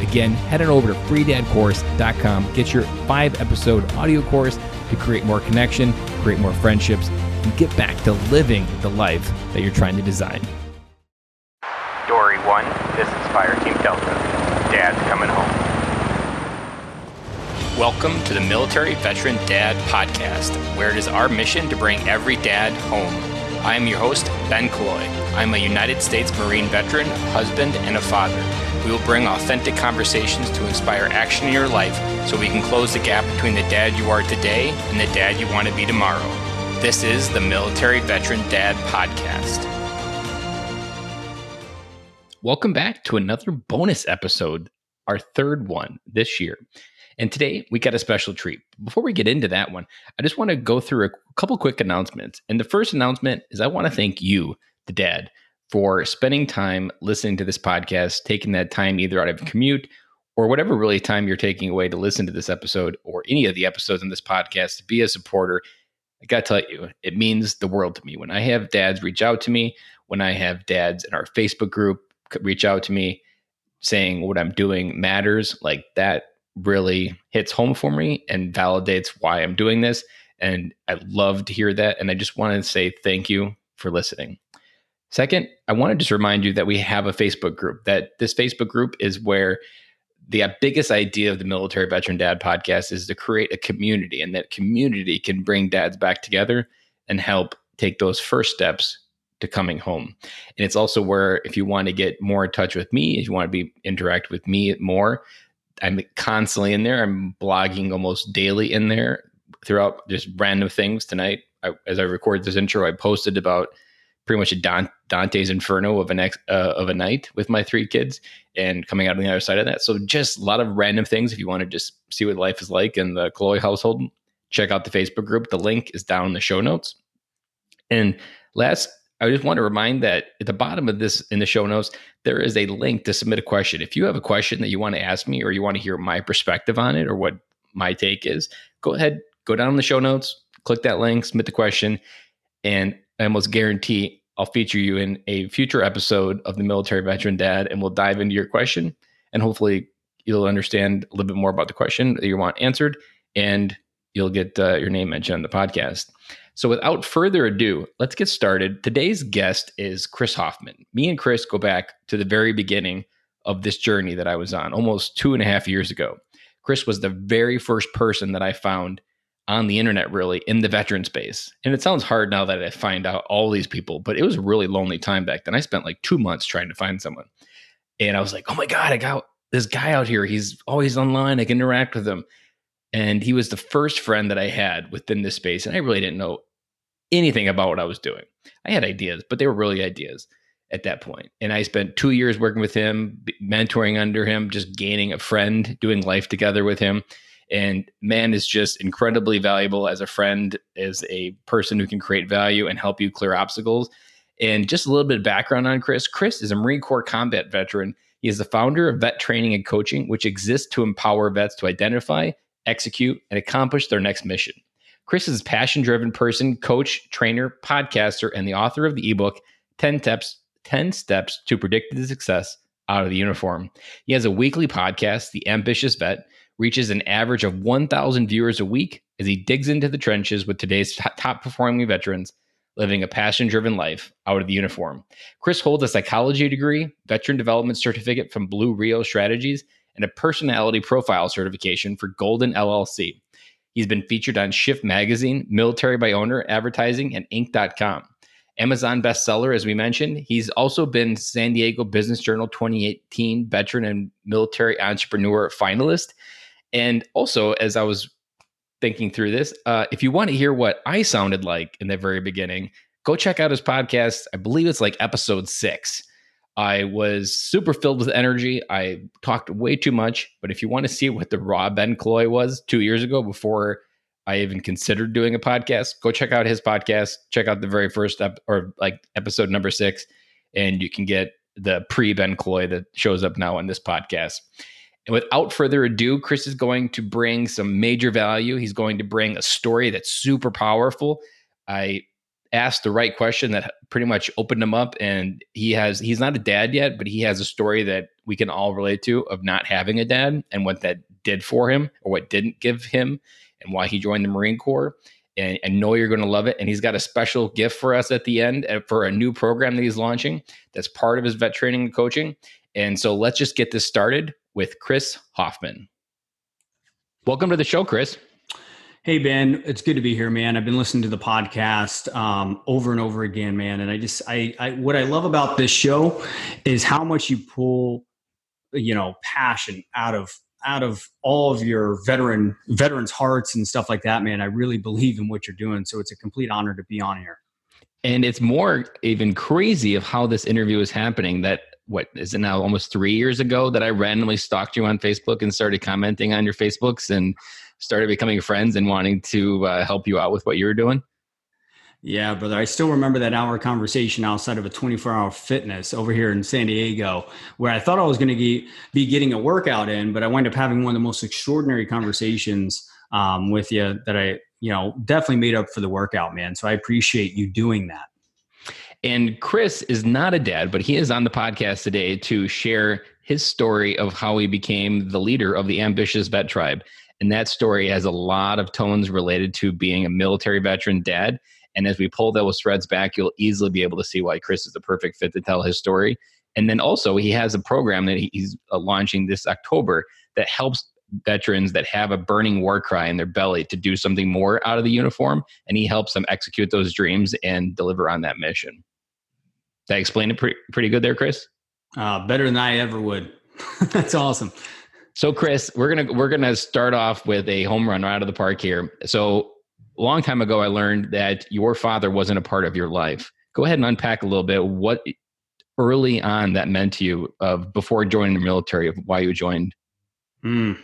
Again, head on over to freedadcourse.com, get your five episode audio course to create more connection, create more friendships, and get back to living the life that you're trying to design. Dory 1, this is Fire Team Delta. Dad's coming home. Welcome to the Military Veteran Dad Podcast, where it is our mission to bring every dad home. I am your host, Ben Killoy. I'm a United States Marine veteran, husband, and a father. We will bring authentic conversations to inspire action in your life so we can close the gap between the dad you are today and the dad you want to be tomorrow. This is the Military Veteran Dad Podcast. Welcome back to another bonus episode, our third one this year. And today we got a special treat. Before we get into that one, I just want to go through a couple quick announcements. And the first announcement is I want to thank you, the dad, for spending time listening to this podcast, taking that time either out of commute or whatever really time you're taking away to listen to this episode or any of the episodes in this podcast to be a supporter. I got to tell you, it means the world to me. When I have dads reach out to me, when I have dads in our Facebook group reach out to me saying what I'm doing matters, like that really hits home for me and validates why I'm doing this. And I love to hear that. And I just want to say thank you for listening. Second, I want to just remind you that we have a Facebook group, that this Facebook group is where the uh, biggest idea of the Military Veteran Dad podcast is to create a community, and that community can bring dads back together and help take those first steps to coming home. And it's also where, if you want to get more in touch with me, if you want to be interact with me more, I'm constantly in there. I'm blogging almost daily in there throughout just random things. Tonight, I, as I record this intro, I posted about pretty much a Dante's Inferno of an ex, uh, of a night with my three kids, and coming out on the other side of that. So just a lot of random things. If you want to just see what life is like in the Killoy household, check out the Facebook group. The link is down in the show notes. And last I just want to remind that at the bottom of this in the show notes, there is a link to submit a question. If you have a question that you want to ask me or you want to hear my perspective on it or what my take is, go ahead, go down in the show notes, click that link, submit the question, and I almost guarantee I'll feature you in a future episode of the Military Veteran Dad and we'll dive into your question and hopefully you'll understand a little bit more about the question that you want answered and you'll get uh, your name mentioned on the podcast. So, without further ado, let's get started. Today's guest is Chris Hoffmann. Me and Chris go back to the very beginning of this journey that I was on almost two and a half years ago. Chris was the very first person that I found on the internet, really, in the veteran space. And it sounds hard now that I find out all these people, but it was a really lonely time back then. I spent like two months trying to find someone. And I was like, oh my God, I got this guy out here. He's always online. I can interact with him. And he was the first friend that I had within this space. And I really didn't know anything about what I was doing. I had ideas, but they were really ideas at that point. And I spent two years working with him, mentoring under him, just gaining a friend, doing life together with him. And man is just incredibly valuable as a friend, as a person who can create value and help you clear obstacles. And just a little bit of background on Chris Chris is a Marine Corps combat veteran. He is the founder of Vet Training and Coaching, which exists to empower vets to identify, execute, and accomplish their next mission. Chris is a passion driven person, coach, trainer, podcaster, and the author of the ebook 10 Steps, 10 Steps to Predicted Success Out of the Uniform. He has a weekly podcast, The Ambitious Vet, reaches an average of 1,000 viewers a week as he digs into the trenches with today's top performing veterans living a passion driven life out of the uniform. Chris holds a psychology degree, veteran development certificate from Blue Rio Strategies, and a personality profile certification for Golden LLC. He's been featured on Shift Magazine, Military by Owner Advertising, and Inc.com. Amazon bestseller, as we mentioned. He's also been San Diego Business Journal 2018 Veteran and Military Entrepreneur finalist. And also, as I was thinking through this, uh, if you want to hear what I sounded like in the very beginning, go check out his podcast. I believe it's like episode six. I was super filled with energy. I talked way too much. But if you want to see what the raw Ben Killoy was two years ago before I even considered doing a podcast, go check out his podcast. Check out the very first ep- or like episode number six, and you can get the pre Ben Killoy that shows up now on this podcast. And without further ado, Chris is going to bring some major value. He's going to bring a story that's super powerful. I asked the right question that pretty much opened him up and he has he's not a dad yet but he has a story that we can all relate to of not having a dad and what that did for him or what didn't give him and why he joined the marine corps and i know you're going to love it and he's got a special gift for us at the end uh, for a new program that he's launching that's part of his vet training and coaching and so let's just get this started with chris hoffmann welcome to the show chris Hey Ben, it's good to be here, man. I've been listening to the podcast um, over and over again, man. And I just, I, I, what I love about this show is how much you pull, you know, passion out of out of all of your veteran veterans' hearts and stuff like that, man. I really believe in what you're doing, so it's a complete honor to be on here. And it's more even crazy of how this interview is happening. That what is it now almost three years ago that I randomly stalked you on Facebook and started commenting on your Facebooks and started becoming friends and wanting to uh, help you out with what you were doing? Yeah, brother. I still remember that hour conversation outside of a 24 hour fitness over here in San Diego, where I thought I was going to be getting a workout in, but I wound up having one of the most extraordinary conversations um, with you that I, you know, definitely made up for the workout, man. So I appreciate you doing that. And Chris is not a dad, but he is on the podcast today to share his story of how he became the leader of the ambitious vet tribe. And that story has a lot of tones related to being a military veteran dad. And as we pull those threads back, you'll easily be able to see why Chris is the perfect fit to tell his story. And then also, he has a program that he's uh, launching this October that helps veterans that have a burning war cry in their belly to do something more out of the uniform. And he helps them execute those dreams and deliver on that mission. I explain it pretty, pretty good there, Chris? Uh, better than I ever would. That's awesome. So, Chris, we're gonna we're gonna start off with a home run right out of the park here. So, a long time ago, I learned that your father wasn't a part of your life. Go ahead and unpack a little bit what early on that meant to you of before joining the military of why you joined. Mm,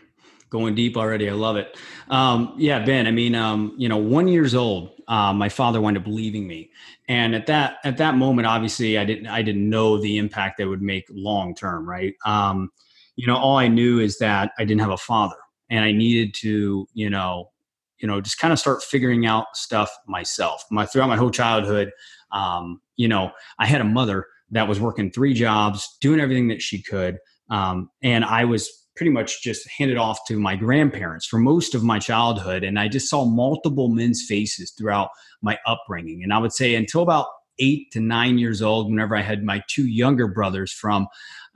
going deep already. I love it. Um, yeah, Ben. I mean, um, you know, one years old, uh, my father wound up leaving me, and at that at that moment, obviously, I didn't I didn't know the impact that would make long term. Right. Um, you know, all I knew is that I didn't have a father and I needed to, you know, you know, just kind of start figuring out stuff myself. My throughout my whole childhood, um, you know, I had a mother that was working three jobs, doing everything that she could, um, and I was pretty much just handed off to my grandparents for most of my childhood. And I just saw multiple men's faces throughout my upbringing. And I would say until about eight to nine years old, whenever I had my two younger brothers from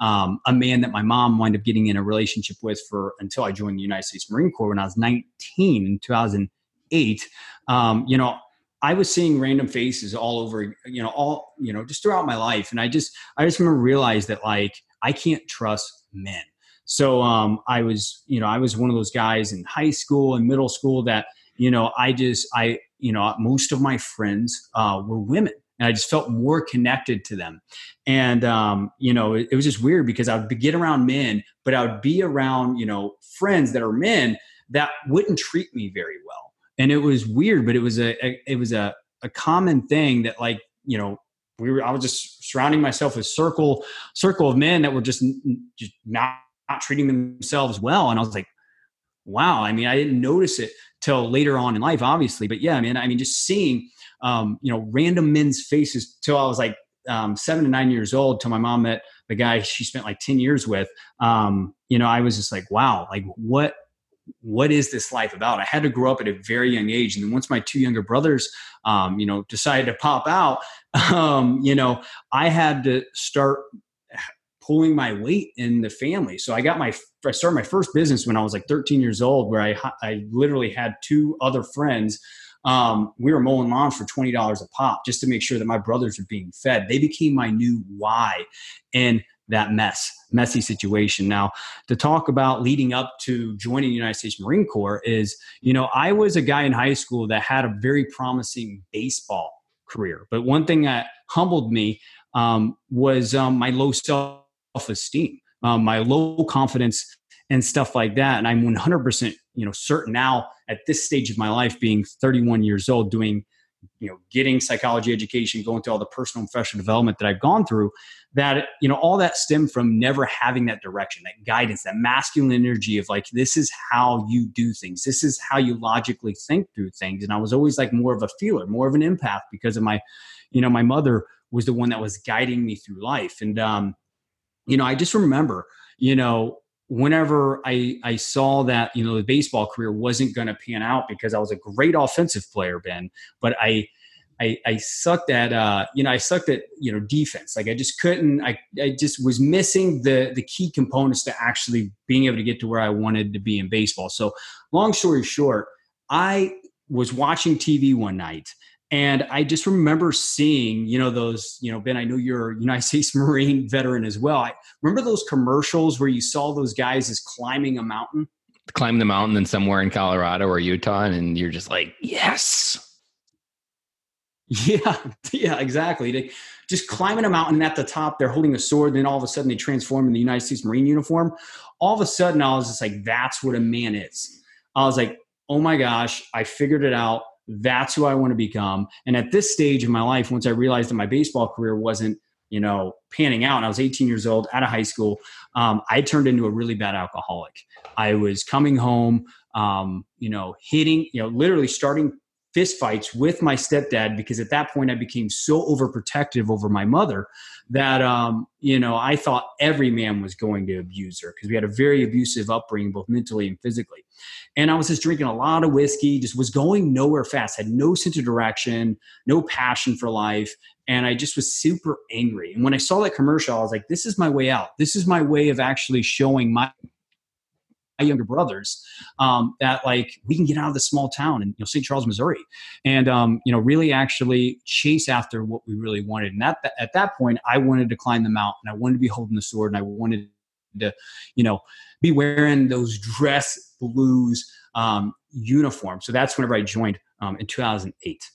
um, a man that my mom wound up getting in a relationship with for until I joined the United States Marine Corps when I was 19 in 2008. Um, you know, I was seeing random faces all over, you know, all, you know, just throughout my life. And I just, I just remember realized that like, I can't trust men. So um, I was, you know, I was one of those guys in high school and middle school that, you know, I just, I, you know, most of my friends uh, were women and I just felt more connected to them. And um, you know, it, it, was just weird because I would get around men, but I would be around you know friends that are men that wouldn't treat me very well. And it was weird, but it was a, a it was a, a common thing that like you know we were I was just surrounding myself with circle circle of men that were just just not, not treating themselves well, and I was like, wow. I mean, I didn't notice it till later on in life, obviously, but yeah, man. I mean, just seeing um, you know, random men's faces till I was like um, seven to nine years old till my mom met the guy she spent like 10 years with. Um, you know, I was just like, wow, like what, what is this life about? I had to grow up at a very young age. And then once my two younger brothers, um, you know, decided to pop out, um, you know, I had to start pulling my weight in the family. So I got my, I started my first business when I was like 13 years old, where I, I literally had two other friends um, we were mowing lawns for $20 a pop just to make sure that my brothers were being fed. They became my new why in that mess, messy situation. Now, to talk about leading up to joining the United States Marine Corps is, you know, I was a guy in high school that had a very promising baseball career. But one thing that humbled me um, was um, my low self esteem, um, my low confidence, and stuff like that. And I'm 100% you know certain now at this stage of my life, being 31 years old, doing you know getting psychology education going through all the personal and professional development that i've gone through that you know all that stemmed from never having that direction that guidance that masculine energy of like this is how you do things. This is how you logically think through things. And i was always like more of a feeler more of an empath because of my you know my mother was the one that was guiding me through life. And um you know i just remember you know whenever I, I saw that you know the baseball career wasn't going to pan out because I was a great offensive player, Ben, but I I, I sucked at uh, you know I sucked at you know defense. Like I just couldn't. I, I just was missing the the key components to actually being able to get to where I wanted to be in baseball. So long story short, I was watching TV one night and I just remember seeing, you know, those, you know, Ben, I know you're a United States Marine veteran as well. I remember those commercials where you saw those guys as climbing a mountain. Climb the mountain and somewhere in Colorado or Utah, and you're just like, yes. Yeah, yeah, exactly. They just climbing a mountain at the top, they're holding a sword, and then all of a sudden they transform in the United States Marine uniform. All of a sudden, I was just like, that's what a man is. I was like, oh my gosh, I figured it out that's who I want to become. And at this stage of my life, once I realized that my baseball career wasn't, you know, panning out, and I was 18 years old out of high school, um, I turned into a really bad alcoholic. I was coming home, um, you know, hitting, you know, literally starting fistfights with my stepdad because at that point I became so overprotective over my mother that um, you know I thought every man was going to abuse her because we had a very abusive upbringing both mentally and physically. And I was just drinking a lot of whiskey, just was going nowhere fast, had no sense of direction, no passion for life, and I just was super angry. And when I saw that commercial, I was like, "This is my way out. This is my way of actually showing my younger brothers um, that like we can get out of the small town in you know St. Charles, Missouri, and um, you know really actually chase after what we really wanted. And that at that point, I wanted to climb the mountain. I wanted to be holding the sword, and I wanted to you know be wearing those dress blues um, uniforms. So that's whenever I joined um, in 2008.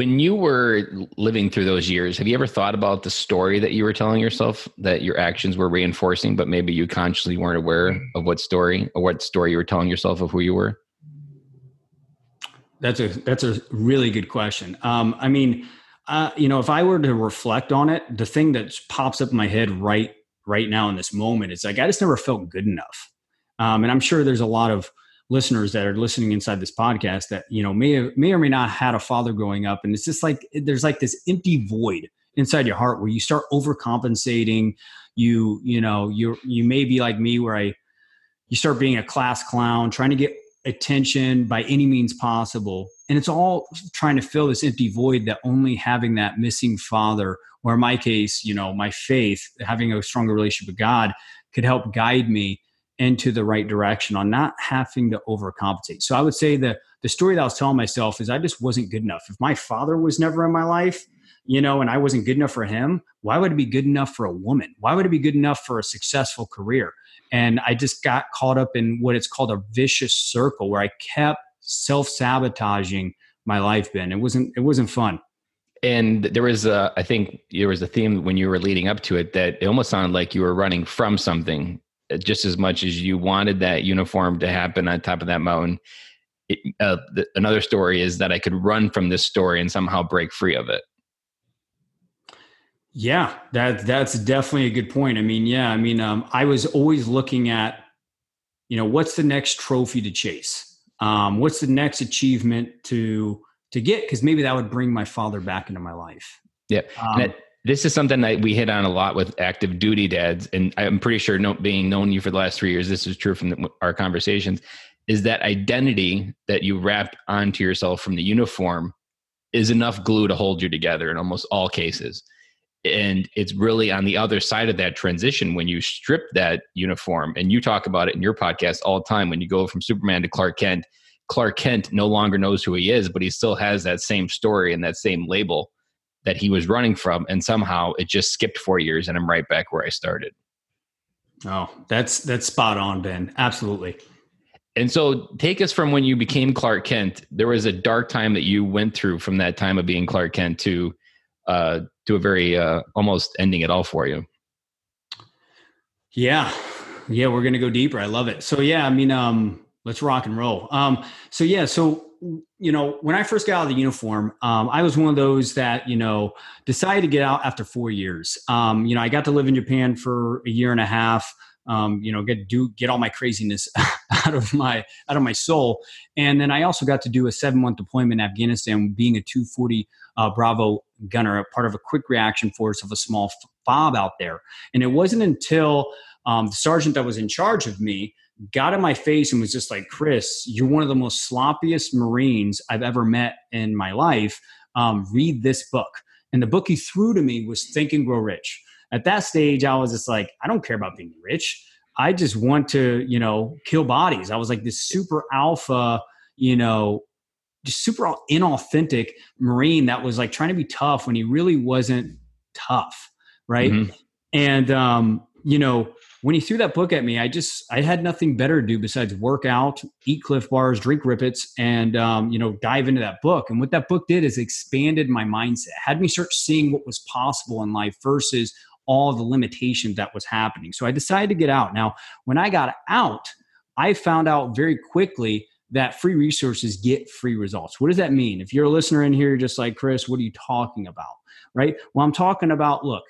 When you were living through those years, have you ever thought about the story that you were telling yourself that your actions were reinforcing, but maybe you consciously weren't aware of what story or what story you were telling yourself of who you were? That's a that's a really good question. Um, I mean, uh, you know, if I were to reflect on it, the thing that pops up in my head right right now in this moment is like I just never felt good enough. Um, and I'm sure there's a lot of listeners that are listening inside this podcast that you know may may or may not had a father growing up. And it's just like there's like this empty void inside your heart where you start overcompensating. You you know you you may be like me where i you start being a class clown trying to get attention by any means possible. And it's all trying to fill this empty void that only having that missing father or in my case you know my faith having a stronger relationship with god could help guide me into the right direction on not having to overcompensate. So I would say the the story that I was telling myself is I just wasn't good enough. If my father was never in my life, you know, and I wasn't good enough for him, why would it be good enough for a woman? Why would it be good enough for a successful career? And I just got caught up in what it's called a vicious circle where I kept self-sabotaging my life Ben. It wasn't it wasn't fun. And there was a, I think there was a theme when you were leading up to it that it almost sounded like you were running from something just as much as you wanted that uniform to happen on top of that mountain. It, uh, the, another story is that I could run from this story and somehow break free of it. Yeah, that that's definitely a good point. I mean, yeah, I mean, um, I was always looking at, you know, what's the next trophy to chase? Um, what's the next achievement to to get? Because maybe that would bring my father back into my life. Yeah, um, this is something that we hit on a lot with active duty dads and i'm pretty sure no, being known you for the last three years this is true from the, our conversations is that identity that you wrap onto yourself from the uniform is enough glue to hold you together in almost all cases. And it's really on the other side of that transition when you strip that uniform and you talk about it in your podcast all the time when you go from superman to clark kent clark kent no longer knows who he is but he still has that same story and that same label that he was running from and somehow it just skipped four years and i'm right back where i started oh that's that's spot on ben absolutely and so take us from when you became clark kent there was a dark time that you went through from that time of being clark kent to uh, to a very uh, almost ending it all for you. Yeah, yeah, we're gonna go deeper. I love it. So yeah, I mean, um, let's rock and roll. Um, so yeah, so you know, when I first got out of the uniform, um, I was one of those that you know decided to get out after four years. Um, you know, I got to live in Japan for a year and a half. Um, you know, get do get all my craziness out of my out of my soul, and then I also got to do a seven month deployment in Afghanistan, being a 240 uh, Bravo gunner, part of a quick reaction force of a small fob out there. And it wasn't until um, the sergeant that was in charge of me got in my face and was just like, Chris, you're one of the most sloppiest Marines I've ever met in my life. Um, read this book. And the book he threw to me was Think and Grow Rich. At that stage, I was just like, I don't care about being rich. I just want to, you know, kill bodies. I was like this super alpha, you know, just super inauthentic Marine that was like trying to be tough when he really wasn't tough. Right. Mm-hmm. And, um, you know, when he threw that book at me, I just I had nothing better to do besides work out, eat Clif Bars, drink Rip Its, and um, you know dive into that book. And what that book did is expanded my mindset, had me start seeing what was possible in life versus all the limitations that was happening. So I decided to get out. Now, when I got out, I found out very quickly that free resources get free results. What does that mean? If you're a listener in here, you're just like Chris, what are you talking about? Right? Well, I'm talking about look,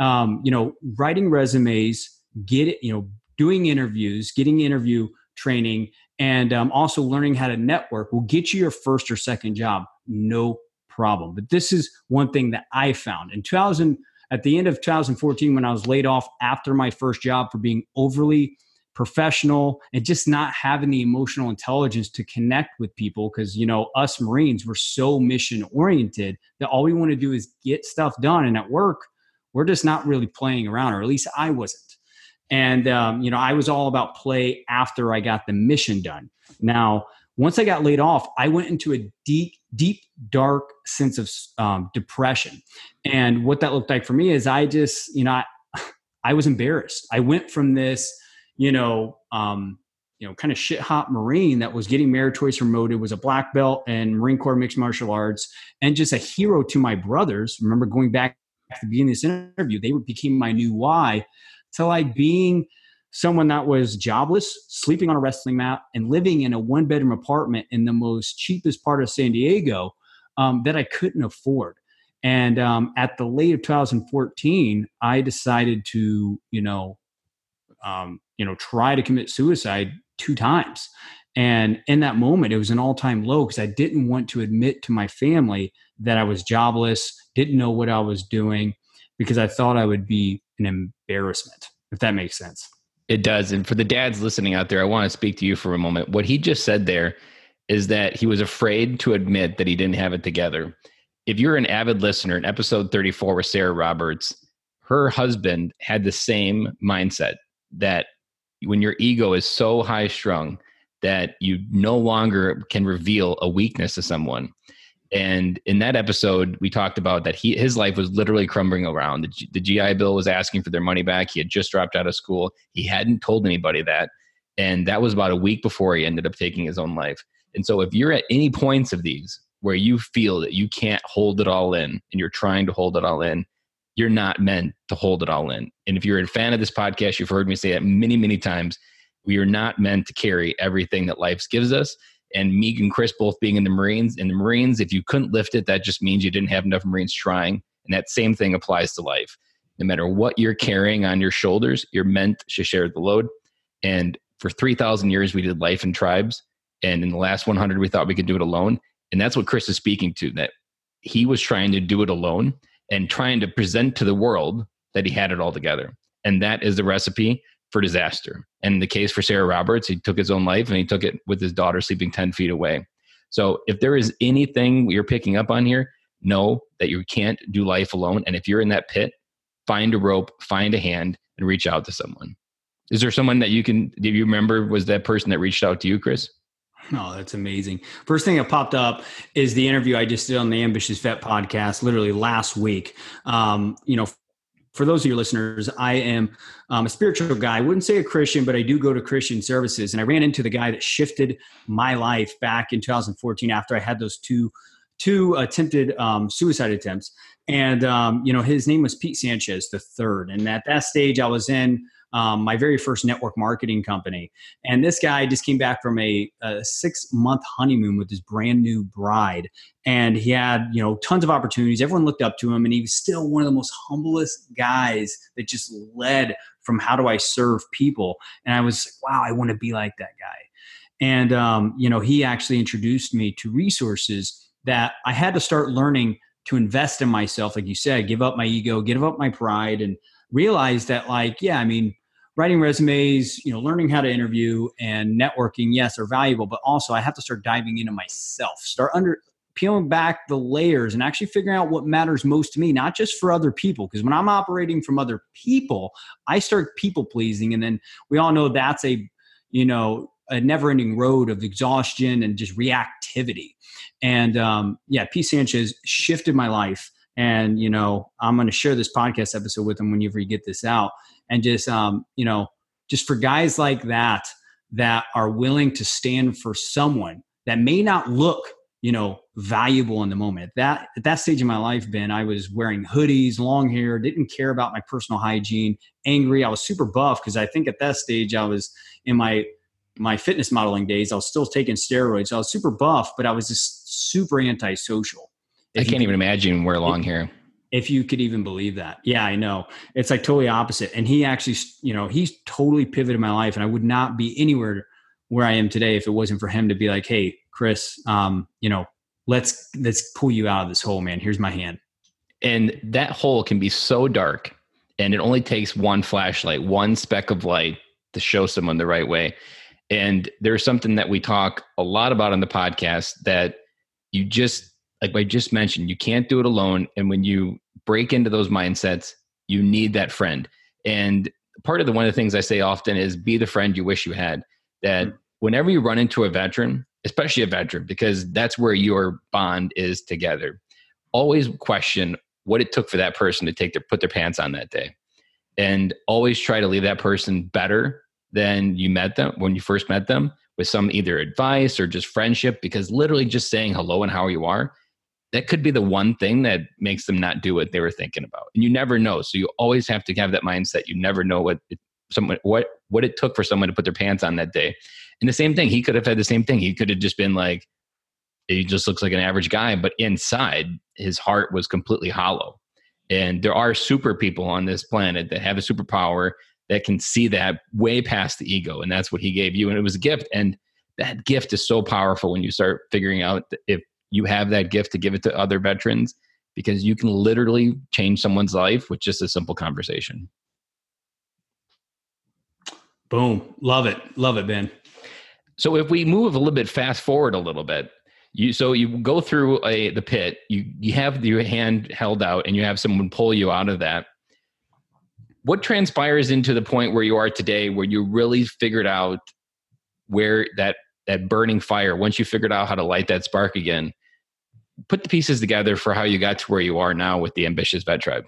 um, you know, writing resumes get it, you know, doing interviews, getting interview training, and um, also learning how to network will get you your first or second job, no problem. But this is one thing that I found in 2000. At the end of 2014, when I was laid off after my first job for being overly professional and just not having the emotional intelligence to connect with people because you know us marines we're so mission oriented that all we want to do is get stuff done and at work we're just not really playing around or at least i wasn't and, um, you know, I was all about play after I got the mission done. Now, once I got laid off, I went into a deep, deep, dark sense of um, depression. And what that looked like for me is I just, you know, I, I was embarrassed. I went from this, you know, um, you know, kind of shit hot Marine that was getting meritorious promoted, was a black belt and Marine Corps mixed martial arts, and just a hero to my brothers. Remember going back to the beginning of this interview, they became my new why to like being someone that was jobless, sleeping on a wrestling mat, and living in a one bedroom apartment in the most cheapest part of San Diego um, that I couldn't afford. And um, at the late of 2014, I decided to, you know, um, you know, try to commit suicide two times. And in that moment, it was an all time low because I didn't want to admit to my family that I was jobless, didn't know what I was doing, because I thought I would be an embarrassment, if that makes sense. It does. And for the dads listening out there, I want to speak to you for a moment. What he just said there is that he was afraid to admit that he didn't have it together. If you're an avid listener, in episode 34 with Sarah Roberts, her husband had the same mindset that when your ego is so high strung that you no longer can reveal a weakness to someone, and in that episode, we talked about that he his life was literally crumbling around. The, G, the GI Bill was asking for their money back. He had just dropped out of school. He hadn't told anybody that, and that was about a week before he ended up taking his own life. And so, if you're at any points of these where you feel that you can't hold it all in, and you're trying to hold it all in, you're not meant to hold it all in. And if you're a fan of this podcast, you've heard me say it many, many times. We are not meant to carry everything that life gives us and Meeg and Chris both being in the Marines. In the Marines, if you couldn't lift it, that just means you didn't have enough Marines trying. And that same thing applies to life. No matter what you're carrying on your shoulders, you're meant to share the load. And for 3,000 years, we did life in tribes. And in the last 100, we thought we could do it alone. And that's what Chris is speaking to that he was trying to do it alone and trying to present to the world that he had it all together. And that is the recipe for disaster. And the case for Sarah Roberts, he took his own life and he took it with his daughter sleeping 10 feet away. So if there is anything you're picking up on here, know that you can't do life alone. And if you're in that pit, find a rope, find a hand, and reach out to someone. Is there someone that you can, do you remember was that person that reached out to you, Chris? Oh, that's amazing. First thing that popped up is the interview I just did on the Ambitious Vet podcast literally last week. Um, you know, for those of your listeners, I am um, a spiritual guy. I wouldn't say a Christian, but I do go to Christian services. And I ran into the guy that shifted my life back in 2014 after I had those two two attempted um, suicide attempts. And, um, you know, his name was Pete Sanchez, the third. And at that stage, I was in um, my very first network marketing company. And this guy just came back from a, a six month honeymoon with his brand new bride. And he had, you know, tons of opportunities. Everyone looked up to him, and he was still one of the most humblest guys that just led from how do I serve people. And I was, like, wow, I want to be like that guy. And, um, you know, he actually introduced me to resources that I had to start learning to invest in myself, like you said, give up my ego, give up my pride, and realize that, like, yeah, I mean, writing resumes, you know, learning how to interview and networking, yes, are valuable, but also I have to start diving into myself, start under peeling back the layers and actually figuring out what matters most to me, not just for other people. Because when I'm operating from other people, I start people pleasing. And then we all know that's a, you know, a never ending road of exhaustion and just reactivity. And um, yeah, Pete Sanchez shifted my life. And, you know, I'm going to share this podcast episode with them whenever you get this out. And just um, you know just for guys like that that are willing to stand for someone that may not look you know valuable in the moment. That at that stage of my life ben i was wearing hoodies long hair didn't care about my personal hygiene angry. I was super buff because i think at that stage i was in my my fitness modeling days i was still taking steroids. I was super buff but i was just super antisocial i can't even imagine wear long hair if you could even believe that. Yeah, I know. It's like totally opposite. And he actually, you know, he's totally pivoted my life and I would not be anywhere where I am today if it wasn't for him to be like, "Hey, Chris, um, you know, let's let's pull you out of this hole, man. Here's my hand." And that hole can be so dark and it only takes one flashlight, one speck of light to show someone the right way. And there's something that we talk a lot about on the podcast that you just like I just mentioned, you can't do it alone. And when you break into those mindsets, you need that friend. And part of the one of the things I say often is be the friend you wish you had. That mm-hmm. whenever you run into a veteran, especially a veteran, because that's where your bond is together, always question what it took for that person to take their put their pants on that day. And always try to leave that person better than you met them when you first met them with some either advice or just friendship because literally just saying hello and how you are that could be the one thing that makes them not do what they were thinking about. And you never know. So you always have to have that mindset. You never know what it, someone what what it took for someone to put their pants on that day. And the same thing, he could have had the same thing. He could have just been like, he just looks like an average guy, but inside his heart was completely hollow. And there are super people on this planet that have a superpower that can see that way past the ego. And that's what he gave you. And it was a gift. And that gift is so powerful when you start figuring out if you have that gift to give it to other veterans because you can literally change someone's life with just a simple conversation. Boom. Love it. Love it, Ben. So if we move a little bit fast forward a little bit, you so you go through a the pit, you you have your hand held out and you have someone pull you out of that. What transpires into the point where you are today where you really figured out where that that burning fire once you figured out how to light that spark again put the pieces together for how you got to where you are now with the ambitious vet tribe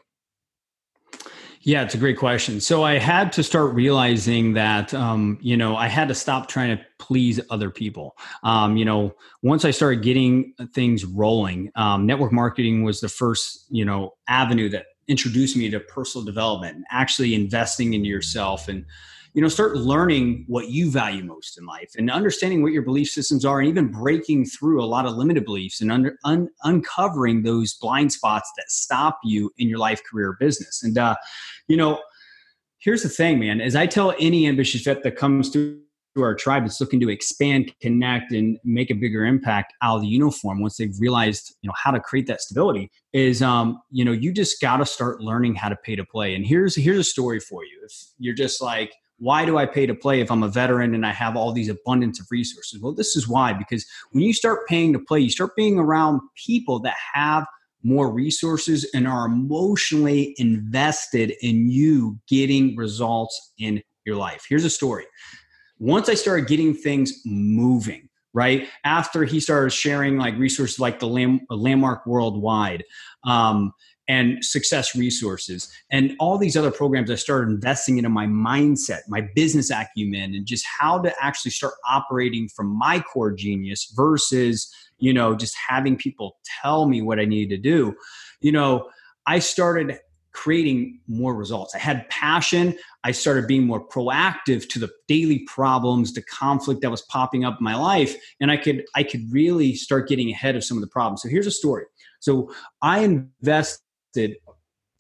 yeah, it's a great question. So I had to start realizing that, um, you know, I had to stop trying to please other people. Um, you know, once I started getting things rolling, um, network marketing was the first, you know, avenue that introduced me to personal development and actually investing in yourself and you know start learning what you value most in life and understanding what your belief systems are and even breaking through a lot of limited beliefs and under, un, uncovering those blind spots that stop you in your life career business. And uh, you know here's the thing man as i tell any ambitious vet that comes to our tribe that's looking to expand connect and make a bigger impact out of the uniform once they've realized you know how to create that stability is um you know you just got to start learning how to pay to play. And here's here's a story for you. If you're just like why do I pay to play if I'm a veteran and I have all these abundance of resources? Well, this is why, because when you start paying to play, you start being around people that have more resources and are emotionally invested in you getting results in your life. Here's a story. Once I started getting things moving, right after he started sharing like resources like the Land- landmark worldwide um, and success resources and all these other programs i started investing into my mindset my business acumen and just how to actually start operating from my core genius versus you know just having people tell me what i needed to do. You know i started creating more results. I had passion. I started being more proactive to the daily problems the conflict that was popping up in my life and i could i could really start getting ahead of some of the problems. So here's a story. So i invested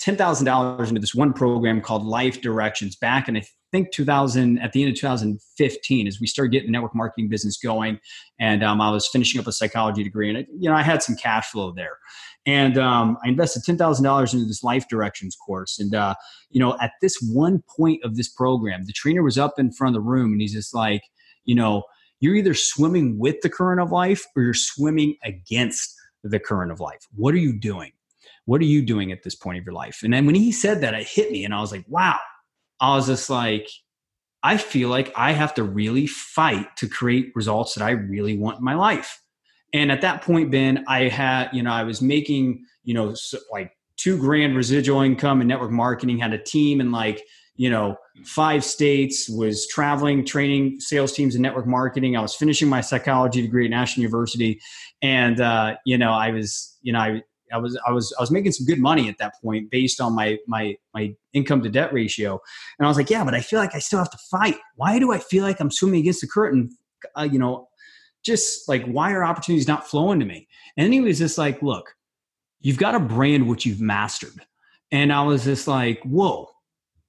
$10,000 into this one program called Life Directions back in, I think, 2000, at the end of 2015, as we started getting the network marketing business going. And um, I was finishing up a psychology degree. And, it, you know, I had some cash flow there. And um, I invested $10,000 into this Life Directions course. And, uh, you know, at this one point of this program, the trainer was up in front of the room and he's just like, you know, you're either swimming with the current of life or you're swimming against the current of life. What are you doing? What are you doing at this point of your life? And then when he said that, it hit me and I was like, wow. I was just like, I feel like I have to really fight to create results that I really want in my life. And at that point, Ben, I had, you know, I was making, you know, like two grand residual income in network marketing, had a team in like, you know, five states, was traveling, training sales teams in network marketing. I was finishing my psychology degree at National University. And, uh, you know, I was, you know, I, I was I was I was making some good money at that point based on my my my income to debt ratio, and I was like, yeah, but I feel like I still have to fight. Why do I feel like I'm swimming against the current? Uh, you know, just like why are opportunities not flowing to me? And then he was just like, look, you've got to brand what you've mastered, and I was just like, whoa.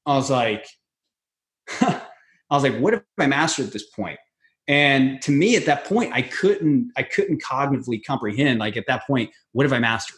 I was like, I was like, what have I mastered at this point? And to me, at that point, I couldn't I couldn't cognitively comprehend. Like at that point, what have I mastered?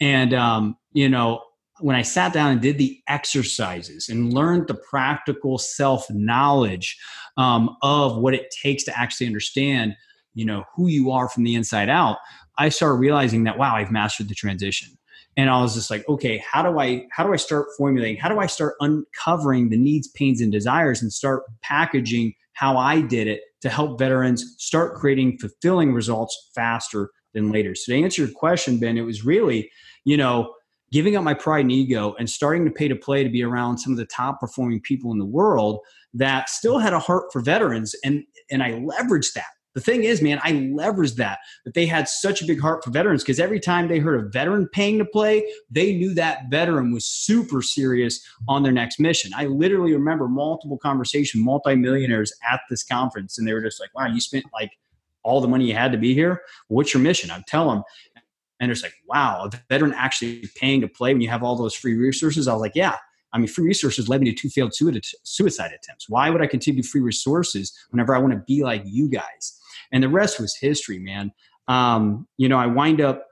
And, um, you know, when I sat down and did the exercises and learned the practical self knowledge um, of what it takes to actually understand, you know, who you are from the inside out, I started realizing that wow, I've mastered the transition. And I was just like, okay, how do I how do I start formulating? How do I start uncovering the needs, pains, and desires, and start packaging how I did it to help veterans start creating fulfilling results faster than later. So to answer your question, Ben, it was really you know, giving up my pride and ego and starting to pay to play to be around some of the top performing people in the world that still had a heart for veterans and and I leveraged that. The thing is, man, I leveraged that that they had such a big heart for veterans because every time they heard a veteran paying to play, they knew that veteran was super serious on their next mission. I literally remember multiple conversations, multimillionaires at this conference, and they were just like, "Wow, you spent like all the money you had to be here. What's your mission?" I'd tell them, and it's like, wow, a veteran actually paying to play when you have all those free resources. I was like, yeah. I mean, free resources led me to two failed suicide attempts. Why would I continue free resources whenever I want to be like you guys? And the rest was history, man. Um, you know, I wind up,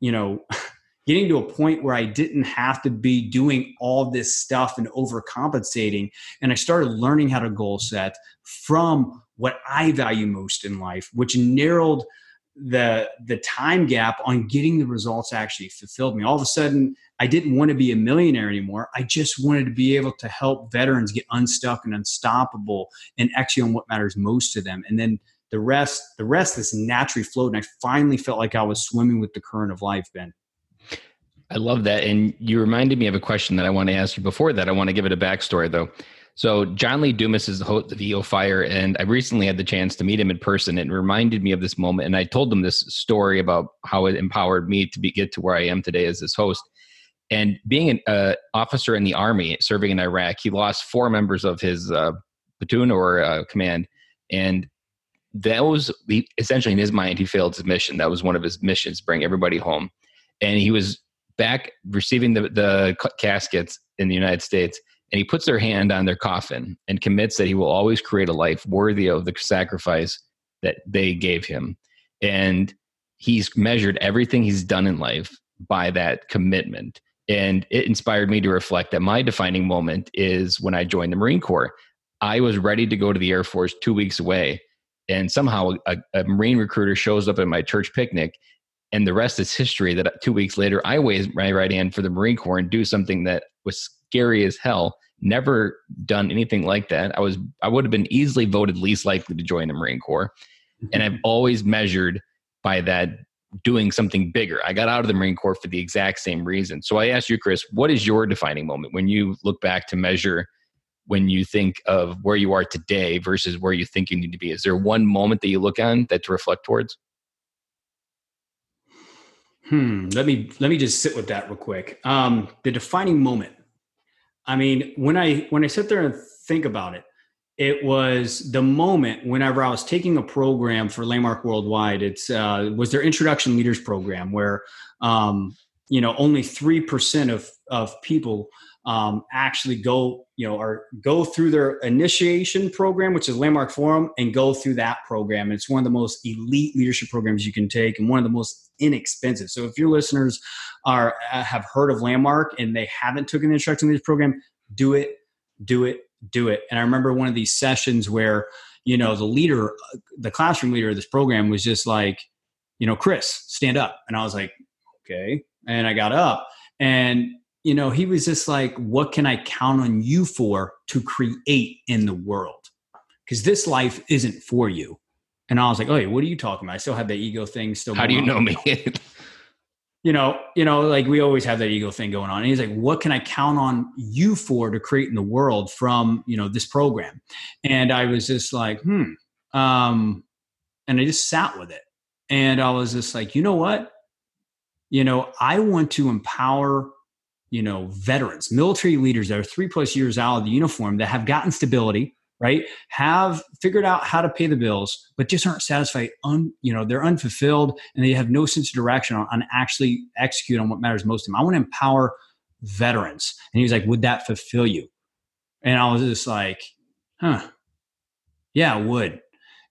you know, getting to a point where I didn't have to be doing all this stuff and overcompensating. And I started learning how to goal set from what I value most in life, which narrowed the the time gap on getting the results actually fulfilled me all of a sudden i didn't want to be a millionaire anymore i just wanted to be able to help veterans get unstuck and unstoppable and actually on what matters most to them and then the rest the rest this naturally flowed and i finally felt like i was swimming with the current of life ben. I love that. And you reminded me of a question that i want to ask you before that. I want to give it a backstory though. So John Lee Dumas is the host of EO Fire, and I recently had the chance to meet him in person. It reminded me of this moment, and I told him this story about how it empowered me to be, get to where I am today as his host. And being an uh, officer in the army serving in Iraq, he lost four members of his uh, platoon or uh, command, and that was essentially in his mind he failed his mission. That was one of his missions: bring everybody home. And he was back receiving the the caskets in the United States and he puts their hand on their coffin and commits that he will always create a life worthy of the sacrifice that they gave him. And he's measured everything he's done in life by that commitment. And it inspired me to reflect that my defining moment is when I joined the Marine Corps. I was ready to go to the Air Force two weeks away. And somehow a, a Marine recruiter shows up at my church picnic and the rest is history that two weeks later i wave my right hand for the marine corps and do something that was scary as hell never done anything like that. I was I would have been easily voted least likely to join the Marine Corps. And I've always measured by that doing something bigger. I got out of the Marine Corps for the exact same reason. So I asked you, Chris, what is your defining moment when you look back to measure when you think of where you are today versus where you think you need to be? Is there one moment that you look on that to reflect towards? Hmm. Let me let me just sit with that real quick. Um, the defining moment. I mean, when I when I sit there and think about it, it was the moment whenever I was taking a program for Landmark Worldwide. It's uh, was their introduction leaders program where um, you know only three percent of of people um, actually go you know or go through their initiation program, which is Landmark Forum, and go through that program. And it's one of the most elite leadership programs you can take, and one of the most inexpensive. So if your listeners are uh, have heard of Landmark and they haven't took an instruction leaders program, do it, do it, do it. And I remember one of these sessions where you know the leader, the classroom leader of this program was just like, you know, Chris, stand up, and I was like, okay, and I got up and you know, he was just like, what can I count on you for to create in the world? Because this life isn't for you. And I was like, oh, what are you talking about? I still have that ego thing still. How do you on. know me? you know, you know, like we always have that ego thing going on. And he's like, what can I count on you for to create in the world from, you know, this program? And I was just like, hmm. Um, and I just sat with it. And I was just like, you know what? You know, I want to empower you know veterans military leaders that are three plus years out of the uniform that have gotten stability right? Have figured out how to pay the bills but just aren't satisfied un, you know they're unfulfilled and they have no sense of direction on, on actually execute on what matters most to them. I want to empower veterans. And he was like would that fulfill you? And i was just like huh. Yeah it would.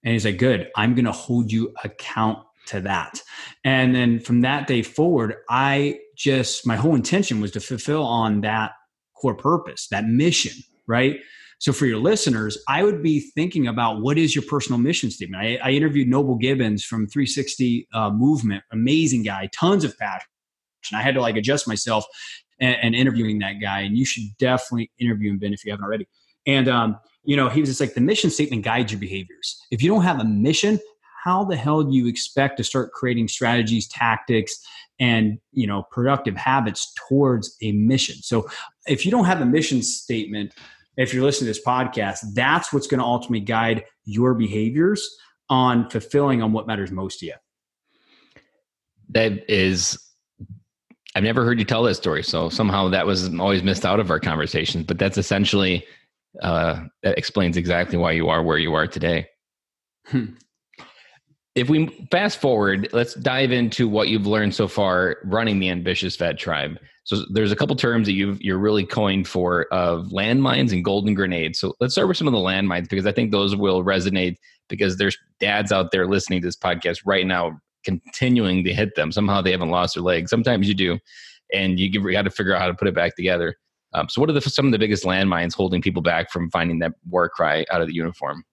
And he's like good. I'm going to hold you account to that. And then from that day forward i just my whole intention was to fulfill on that core purpose, that mission, right? So for your listeners, I would be thinking about what is your personal mission statement. I, I interviewed Noble Gibbons from 360 uh, Movement, amazing guy, tons of passion. I had to like adjust myself and, and, interviewing that guy. And you should definitely interview him, Ben, if you haven't already. And um, you know, he was just like the mission statement guides your behaviors. If you don't have a mission, how the hell do you expect to start creating strategies, tactics, and you know productive habits towards a mission? So if you don't have a mission statement if you're listening to this podcast that's what's going to ultimately guide your behaviors on fulfilling on what matters most to you. That is i've never heard you tell that story so somehow that was always missed out of our conversations but that's essentially uh, that explains exactly why you are where you are today. Hmm if we fast forward, let's dive into what you've learned so far running the ambitious vet tribe. So there's a couple terms that you've you're really coined for of landmines and golden grenades. So let's start with some of the landmines because I think those will resonate because there's dads out there listening to this podcast right now continuing to hit them. Somehow they haven't lost their leg. Sometimes you do, and you, you got to figure out how to put it back together. Um, so what are the, some of the biggest landmines holding people back from finding that war cry out of the uniform?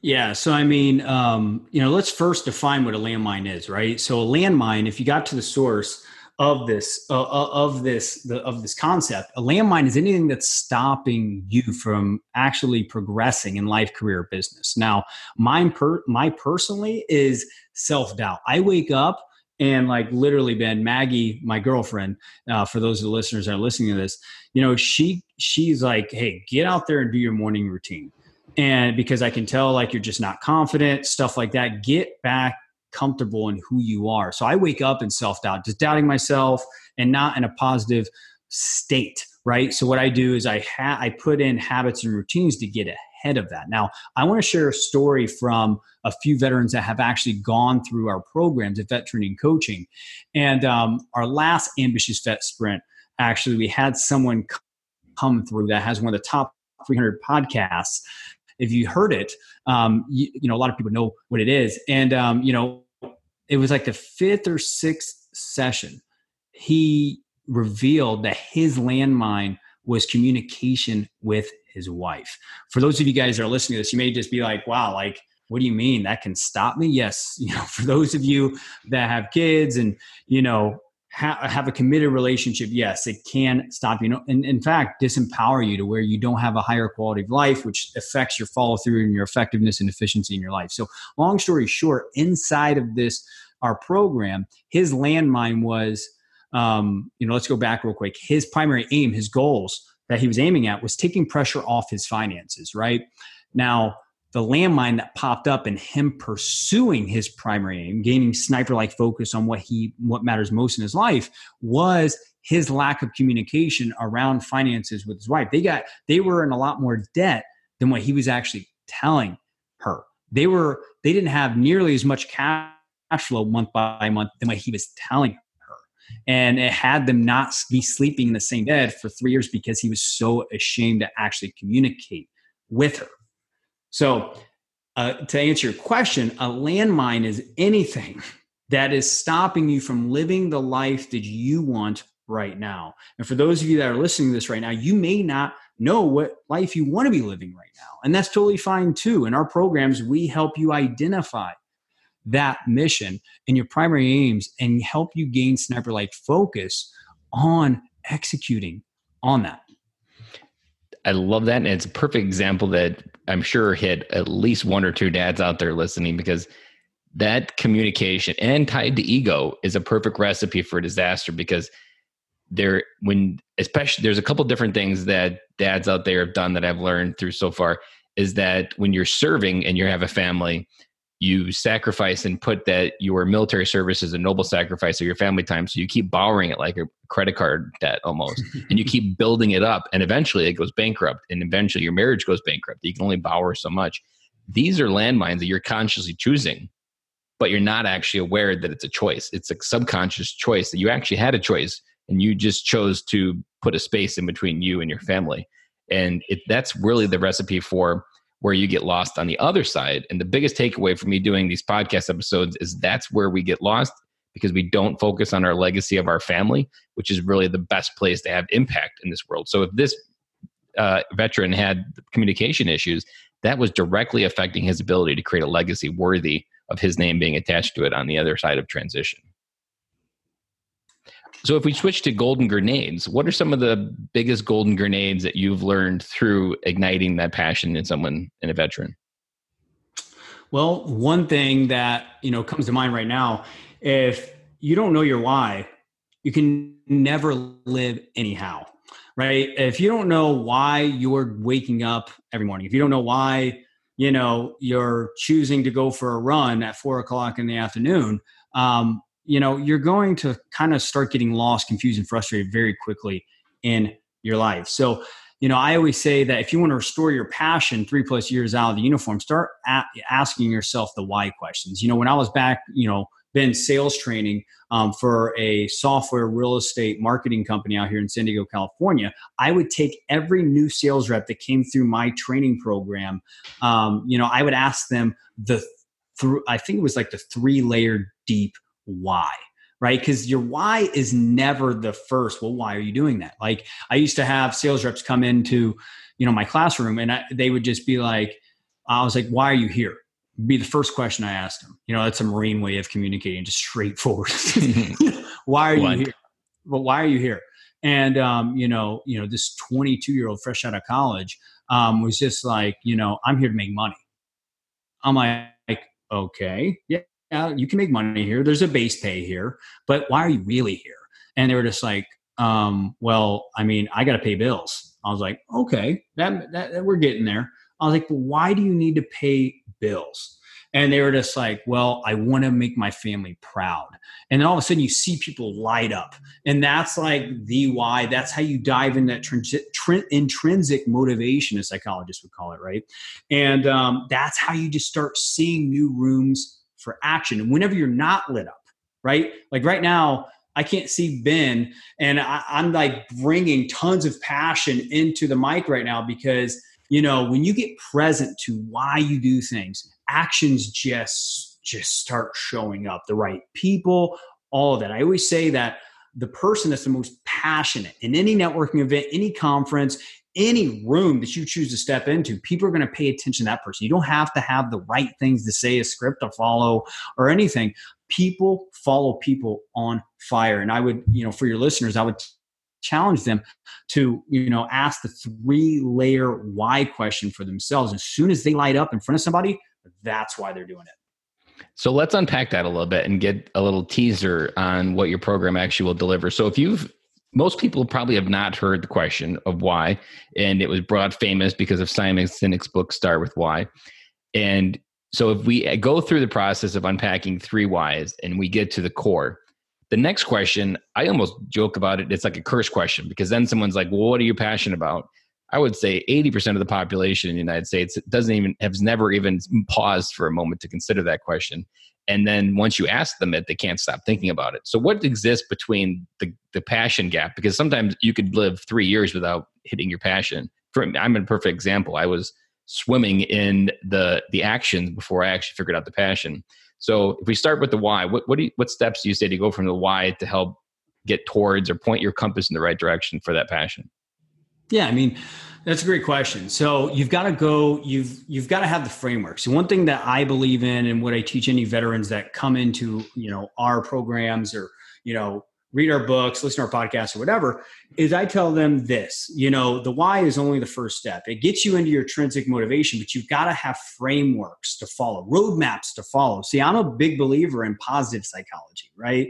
Yeah. So, I mean, um, you know, let's first define what a landmine is, right? So, a landmine, if you got to the source of this, uh, uh, of this, the, of this concept, a landmine is anything that's stopping you from actually progressing in life, career, business. Now, mine, per, my personally is self doubt. I wake up and like literally ben maggie my girlfriend uh, for those of the listeners that are listening to this you know she she's like hey get out there and do your morning routine and because I can tell like you're just not confident, stuff like that. Get back comfortable in who you are. So I wake up in self doubt, just doubting myself and not in a positive state, right? So what I do is I ha- I put in habits and routines to get ahead of that. Now, I want to share a story from a few veterans that have actually gone through our programs at Vet Training Coaching. And um, our last Ambitious Vet Sprint, actually, we had someone come through that has one of the top 300 podcasts if you heard it, um, you, you, know, a lot of people know what it is. And, um, you know, it was like the fifth or sixth session. He revealed that his landmine was communication with his wife. For those of you guys that are listening to this, you may just be like, wow, like, what do you mean that can stop me? Yes. You know, for those of you that have kids and, you know, ha- have a committed relationship, yes, it can stop you. And in fact, disempower you to where you don't have a higher quality of life, which affects your follow through and your effectiveness and efficiency in your life. So, long story short, inside of this our program, his landmine was, um, you know, let's go back real quick. His primary aim, his goals that he was aiming at was taking pressure off his finances, right? Now, the landmine that popped up and him pursuing his primary aim, gaining sniper like focus on what he what matters most in his life was his lack of communication around finances with his wife. They got they were in a lot more debt than what he was actually telling her. They were they didn't have nearly as much cash flow month by month than what he was telling her. And it had them not be sleeping in the same bed for 3 years because he was so ashamed to actually communicate with her. So, uh, to answer your question, a landmine is anything that is stopping you from living the life that you want right now. And for those of you that are listening to this right now, you may not know what life you want to be living right now. And that's totally fine too. In our programs, we help you identify that mission and your primary aims and help you gain sniper like focus on executing on that. I love that. And it's a perfect example that I'm sure hit at least one or two dads out there listening because that communication and tied to ego is a perfect recipe for disaster because there when especially there's a couple different things that dads out there have done that I've learned through so far is that when you're serving and you have a family you sacrifice and put that your military service is a noble sacrifice of your family time. So you keep borrowing it like a credit card debt almost, and you keep building it up, and eventually it goes bankrupt, and eventually your marriage goes bankrupt. You can only borrow so much. These are landmines that you're consciously choosing, but you're not actually aware that it's a choice. It's a subconscious choice that you actually had a choice, and you just chose to put a space in between you and your family. And it, that's really the recipe for where you get lost on the other side. And the biggest takeaway for me doing these podcast episodes is that's where we get lost because we don't focus on our legacy of our family, which is really the best place to have impact in this world. So if this uh, veteran had communication issues, that was directly affecting his ability to create a legacy worthy of his name being attached to it on the other side of transition. So if we switch to golden grenades, what are some of the biggest golden grenades that you've learned through igniting that passion in someone in a veteran? Well, one thing that, you know, comes to mind right now, if you don't know your why, you can never live anyhow. Right? If you don't know why you're waking up every morning, if you don't know why, you know, you're choosing to go for a run at four o'clock in the afternoon, um, you know, you're going to kind of start getting lost, confused, and frustrated very quickly in your life. So, you know, I always say that if you want to restore your passion three plus years out of the uniform, start asking yourself the why questions. You know, when I was back, you know, been sales training um, for a software real estate marketing company out here in San Diego, California, I would take every new sales rep that came through my training program. Um, you know, I would ask them the through. I think it was like the three layered deep why right? Because your why is never the first. Well, why are you doing that? Like I used to have sales reps come into, you know, my classroom, and I, they would just be like, I was like, why are you here? Be the first question I asked them. You know, that's a Marine way of communicating, just straightforward. why are you here? Well, why are you here? And um, you know, you know, this 22 year old fresh out of college um, was just like, you know, I'm here to make money. I'm like, okay, yeah, yeah, you can make money here. There's a base pay here, but why are you really here? And they were just like, um, well, I mean, I got to pay bills. I was like, okay, that, that, that, we're getting there. I was like, well, why do you need to pay bills? And they were just like, well, I want to make my family proud. And then all of a sudden you see people light up. And that's like the why. That's how you dive in that tr- intrinsic motivation, as psychologists would call it, right? And um, that's how you just start seeing new rooms for action. And whenever you're not lit up, right? Like right now, I can't see Ben, and I, I'm like bringing tons of passion into the mic right now because you know when you get present to why you do things, actions just just start showing up. The right people, all of that. I always say that the person that's the most passionate in any networking event, any conference, any room that you choose to step into, people are going to pay attention to that person. You don't have to have the right things to say, a script to follow, or anything. People follow people on fire. And I would, you know, for your listeners, I would challenge them to, you know, ask the three layer why question for themselves. As soon as they light up in front of somebody, that's why they're doing it. So let's unpack that a little bit and get a little teaser on what your program actually will deliver. So if you've most people probably have not heard the question of why, and it was brought famous because of Simon Sinek's book Start with Why. And so if we go through the process of unpacking three whys and we get to the core, the next question, I almost joke about it, it's like a curse question because then someone's like, Well, what are you passionate about? I would say 80% of the population in the United States doesn't even has never even paused for a moment to consider that question. And then once you ask them it, they can't stop thinking about it. So what exists between the, the passion gap? Because sometimes you could live three years without hitting your passion. For, I'm a perfect example. I was swimming in the the actions before I actually figured out the passion. So if we start with the why, what what, you, what steps do you say to go from the why to help get towards or point your compass in the right direction for that passion? Yeah, I mean, that's a great question. So you've got to go. You've you've got to have the framework. So one thing that I believe in, and what I teach any veterans that come into you know our programs or you know read our books, listen to our podcasts, or whatever, is I tell them this you know, the why is only the first step. It gets you into your intrinsic motivation, but you've got to have frameworks to follow, roadmaps to follow. See, I'm a big believer in positive psychology, right?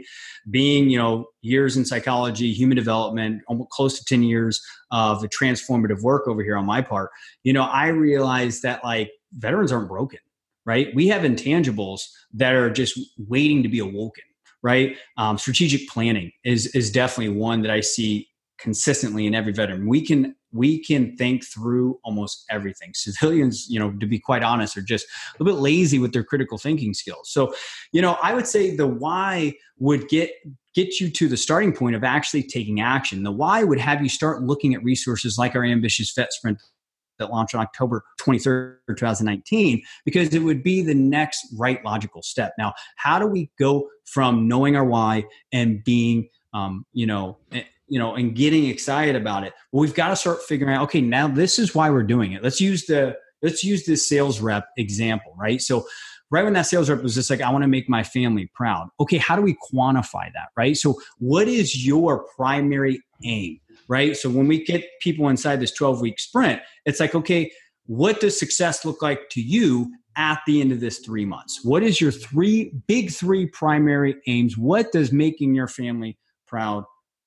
Being, you know, years in psychology, human development, almost close to 10 years of transformative work over here on my part, you know, I realized that like veterans aren't broken right? We have intangibles that are just waiting to be awoken right? Um, strategic planning is is definitely one that I see consistently in every veteran. We can we can think through almost everything. Civilians, you know, to be quite honest, are just a little bit lazy with their critical thinking skills. So, you know, I would say the why would get get you to the starting point of actually taking action. The why would have you start looking at resources like our ambitious vet sprint that launched on October 23rd, 2019, because it would be the next right logical step. Now, how do we go from knowing our why and being, um, you know, eh, you know, and getting excited about it? Well, we've got to start figuring out. Okay, now this is why we're doing it. Let's use the let's use this sales rep example, right? So right when that sales rep was just like, I want to make my family proud. Okay, how do we quantify that, right? So, what is your primary aim? Right? So when we get people inside this 12 week sprint, it's like, okay, what does success look like to you at the end of this three months? What is your three big three primary aims? What does making your family proud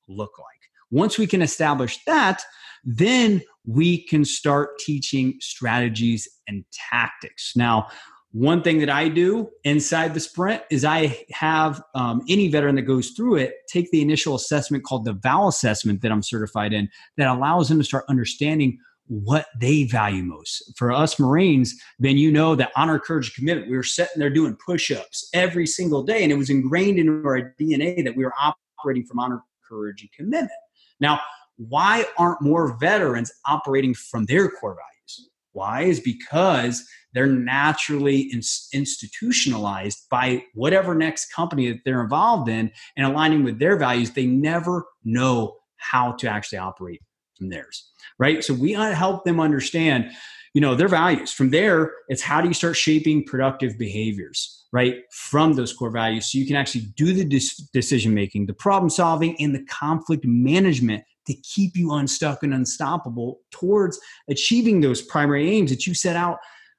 look like? Once we can establish that, then we can start teaching strategies and tactics. Now, one thing that I do inside the sprint is I have um, any veteran that goes through it take the initial assessment called the VAL assessment that I'm certified in that allows them to start understanding what they value most. For us Marines, then you know that honor, courage, commitment. We were sitting there doing push ups every single day, and it was ingrained into our DNA that we were operating from honor, courage, and commitment. Now, why aren't more veterans operating from their core values? Why is because they're naturally institutionalized by whatever next company that they're involved in and aligning with their values. They never know how to actually operate from theirs, right? So we uh, help them understand, you know, their values. From there, it's how do you start shaping productive behaviors, right? From those core values, so you can actually do the decision making, the problem solving, and the conflict management to keep you unstuck and unstoppable towards achieving those primary aims that you set out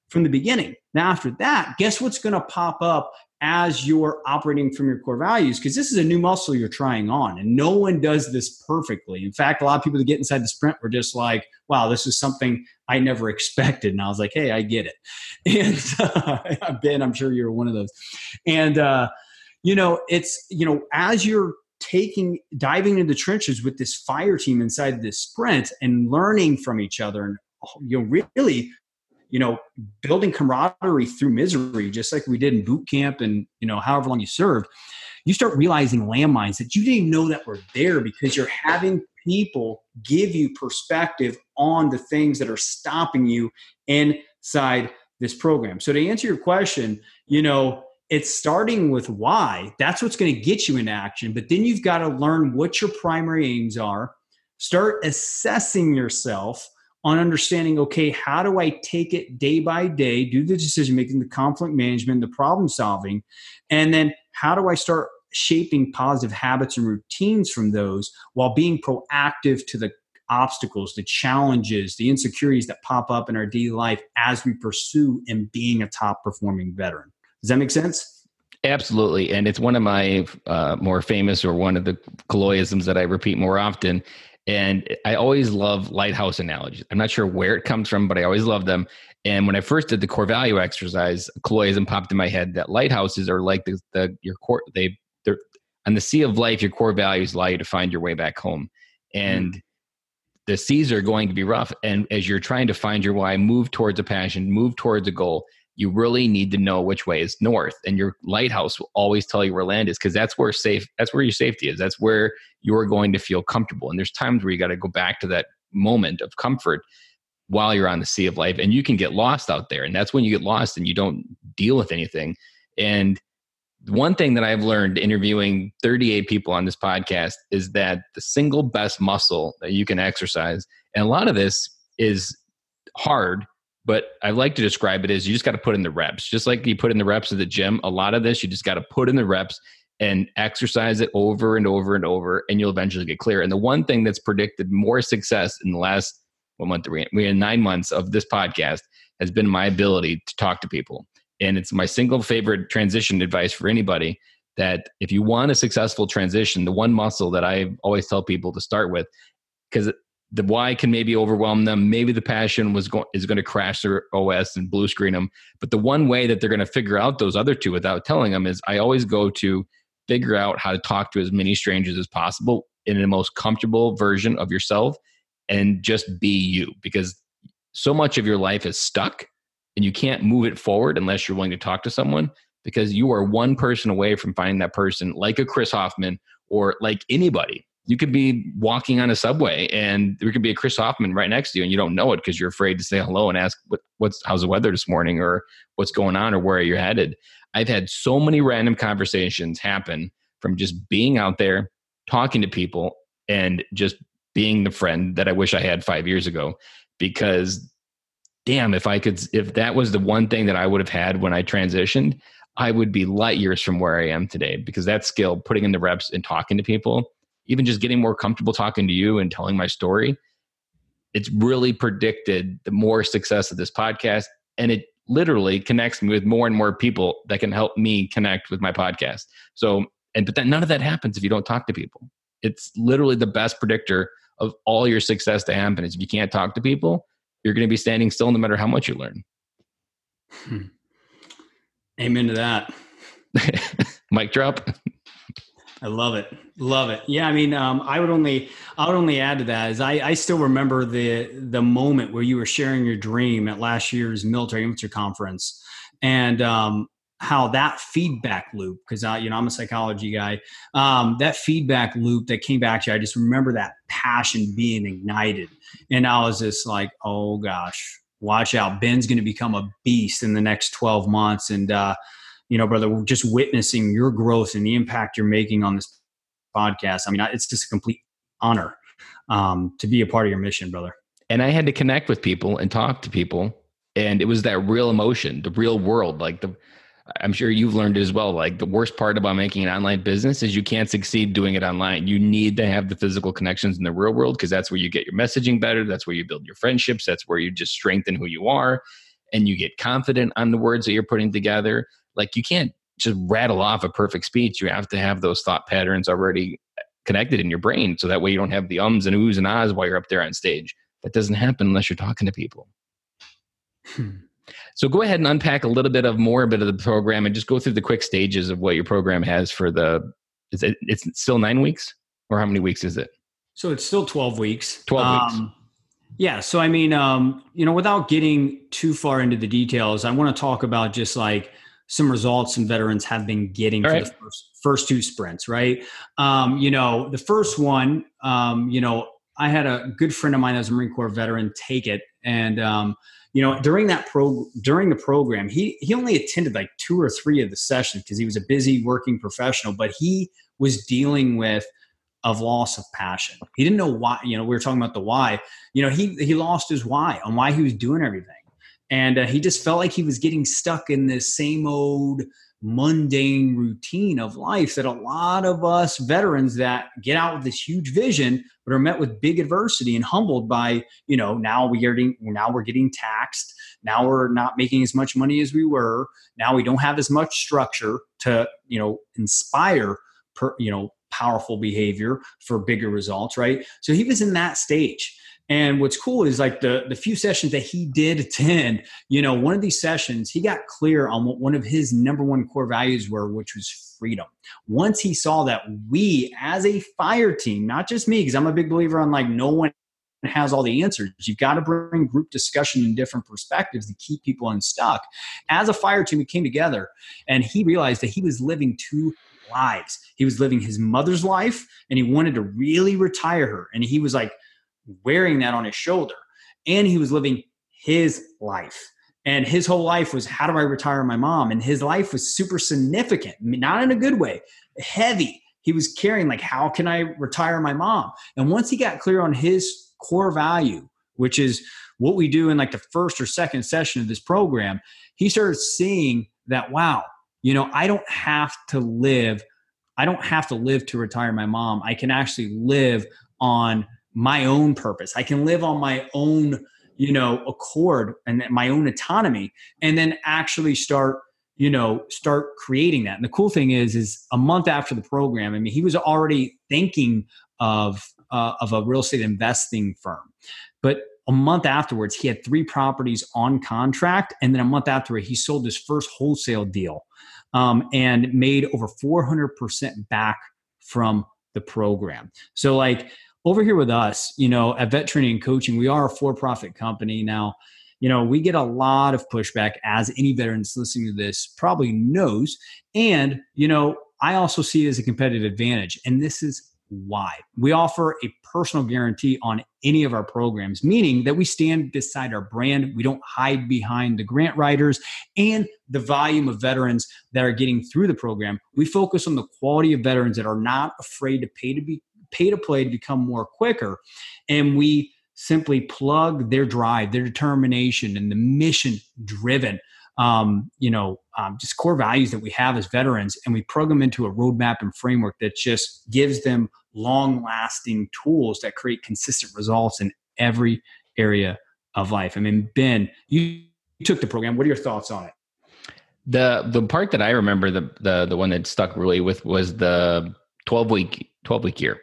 from the beginning. Now, after that, guess what's going to pop up as you're operating from your core values? Because this is a new muscle you're trying on, and no one does this perfectly. In fact, a lot of people that get inside the sprint were just like, wow, this is something I never expected. And I was like, hey, I get it. And uh, Ben, I'm sure you're one of those. And, uh, you know, it's, you know, as you're taking diving into the trenches with this fire team inside this sprint and learning from each other and you know really you know, building camaraderie through misery, just like we did in boot camp and, you know, however long you served, you start realizing landmines that you didn't know that were there because you're having people give you perspective on the things that are stopping you inside this program. So to answer your question, you know, it's starting with why. That's what's going to get you into action. But then you've got to learn what your primary aims are, start assessing yourself on understanding okay how do i take it day by day do the decision making the conflict management the problem solving and then how do i start shaping positive habits and routines from those while being proactive to the obstacles the challenges the insecurities that pop up in our daily life as we pursue and being a top performing veteran does that make sense Absolutely. And it's one of my uh, more famous or one of the colloisms that I repeat more often. And I always love lighthouse analogies. I'm not sure where it comes from, but I always love them. And when I first did the core value exercise, colloism popped in my head that lighthouses are like the, the your core they they're on the sea of life, your core values allow you to find your way back home. And mm. the seas are going to be rough. And as you're trying to find your why, move towards a passion, move towards a goal, you really need to know which way is north and your lighthouse will always tell you where land is because that's where safe that's where your safety is that's where you're going to feel comfortable and there's times where you got to go back to that moment of comfort while you're on the sea of life and you can get lost out there and that's when you get lost and you don't deal with anything and one thing that I've learned interviewing 38 people on this podcast is that the single best muscle that you can exercise, and a lot of this is hard but I like to describe it as you just got to put in the reps. Just like you put in the reps at the gym, a lot of this you just got to put in the reps and exercise it over and over and over, and you'll eventually get clear. And the one thing that's predicted more success in the last one month, we had nine months of this podcast has been my ability to talk to people. And it's my single favorite transition advice for anybody that if you want a successful transition, the one muscle that I always tell people to start with, because the why can maybe overwhelm them. Maybe the passion was going is going to crash their OS and blue screen them. But the one way that they're going to figure out those other two without telling them is I always go to figure out how to talk to as many strangers as possible in the most comfortable version of yourself and just be you because so much of your life is stuck and you can't move it forward unless you're willing to talk to someone because you are one person away from finding that person like a Chris Hoffmann or like anybody you could be walking on a subway and there could be a Chris Hoffmann right next to you and you don't know it because you're afraid to say hello and ask what, what's how's the weather this morning or what's going on or where are you're headed. I've had so many random conversations happen from just being out there, talking to people, and just being the friend that I wish I had five years ago. Because damn, if I could if that was the one thing that I would have had when I transitioned, I would be light years from where I am today because that skill, putting in the reps and talking to people even just getting more comfortable talking to you and telling my story, it's really predicted the more success of this podcast. And it literally connects me with more and more people that can help me connect with my podcast. So, and but then none of that happens if you don't talk to people. It's literally the best predictor of all your success to happen is if you can't talk to people, you're going to be standing still no matter how much you learn. Hmm. Amen to that. Mic drop. I love it. Love it. Yeah, I mean, um, I would only, I would only add to that is I, I still remember the the moment where you were sharing your dream at last year's military influencer conference, and um, how that feedback loop, because I, you know, I'm a psychology guy, um, that feedback loop that came back to you, I just remember that passion being ignited, and I was just like, oh gosh, watch out, Ben's going to become a beast in the next 12 months, and uh, you know, brother, just witnessing your growth and the impact you're making on this podcast. I mean, it's just a complete honor um, to be a part of your mission, brother. And I had to connect with people and talk to people, and it was that real emotion, the real world. Like the, I'm sure you've learned it as well. Like the worst part about making an online business is you can't succeed doing it online. You need to have the physical connections in the real world because that's where you get your messaging better. That's where you build your friendships. That's where you just strengthen who you are, and you get confident on the words that you're putting together like you can't just rattle off a perfect speech. You have to have those thought patterns already connected in your brain so that way you don't have the ums and oohs and ahs while you're up there on stage. That doesn't happen unless you're talking to people. Hmm. So go ahead and unpack a little bit of more bit of the program and just go through the quick stages of what your program has for the is it it's still nine weeks or how many weeks is it? So it's still 12 weeks. 12 um, weeks. Yeah. So, I mean, um, you know, without getting too far into the details, I want to talk about just like some results some veterans have been getting All for right. the first, first two sprints, right? Um, you know, the first one, um, you know, I had a good friend of mine as a Marine Corps veteran take it, and um, you know, during that pro during the program, he he only attended like two or three of the sessions because he was a busy working professional, but he was dealing with of loss of passion. He didn't know why. You know, we were talking about the why. You know, he he lost his why on why he was doing everything and uh, he just felt like he was getting stuck in this same old mundane routine of life that a lot of us veterans that get out with this huge vision but are met with big adversity and humbled by you know now we're getting now we're getting taxed. Now we're not making as much money as we were. Now we don't have as much structure to you know inspire per, you know powerful behavior for bigger results right? So he was in that stage and what's cool is like the the few sessions that he did attend, you know, one of these sessions, he got clear on what one of his number one core values were, which was freedom. Once he saw that we as a fire team, not just me, because I'm a big believer on like no one has all the answers. You've got to bring group discussion and different perspectives to keep people unstuck. As a fire team, we came together and he realized that he was living two lives. He was living his mother's life and he wanted to really retire her. And he was like, wearing that on his shoulder. And he was living his life. And his whole life was how do I retire my mom? And his life was super significant, not in a good way, heavy. He was carrying, like, how can I retire my mom? And once he got clear on his core value, which is what we do in like the first or second session of this program, he started seeing that, wow, you know, I don't have to live, I don't have to live to retire my mom. I can actually live on my own purpose. I can live on my own, you know, accord and my own autonomy and then actually start, you know, start creating that. And the cool thing is is a month after the program, I mean, he was already thinking of uh, of a real estate investing firm. But a month afterwards, he had three properties on contract. And then a month after, he sold his first wholesale deal um, and made over 400% back from the program. So, like, over here with us, you know, at Vet Training and Coaching, we are a for profit company. Now, you know, we get a lot of pushback, as any veterans listening to this probably knows. And, you know, I also see it as a competitive advantage. And this is why. We offer a personal guarantee on any of our programs, meaning that we stand beside our brand. We don't hide behind the grant writers and the volume of veterans that are getting through the program. We focus on the quality of veterans that are not afraid to pay to be pay to play to become more quicker. And we simply plug their drive, their determination, and the mission driven, um, you know, um, just core values that we have as veterans, and we plug them into a roadmap and framework that just gives them long lasting tools that create consistent results in every area of life. I mean, Ben, you, you took the program. What are your thoughts on it? The the part that I remember the the the one that stuck really with was the 12 week 12 week year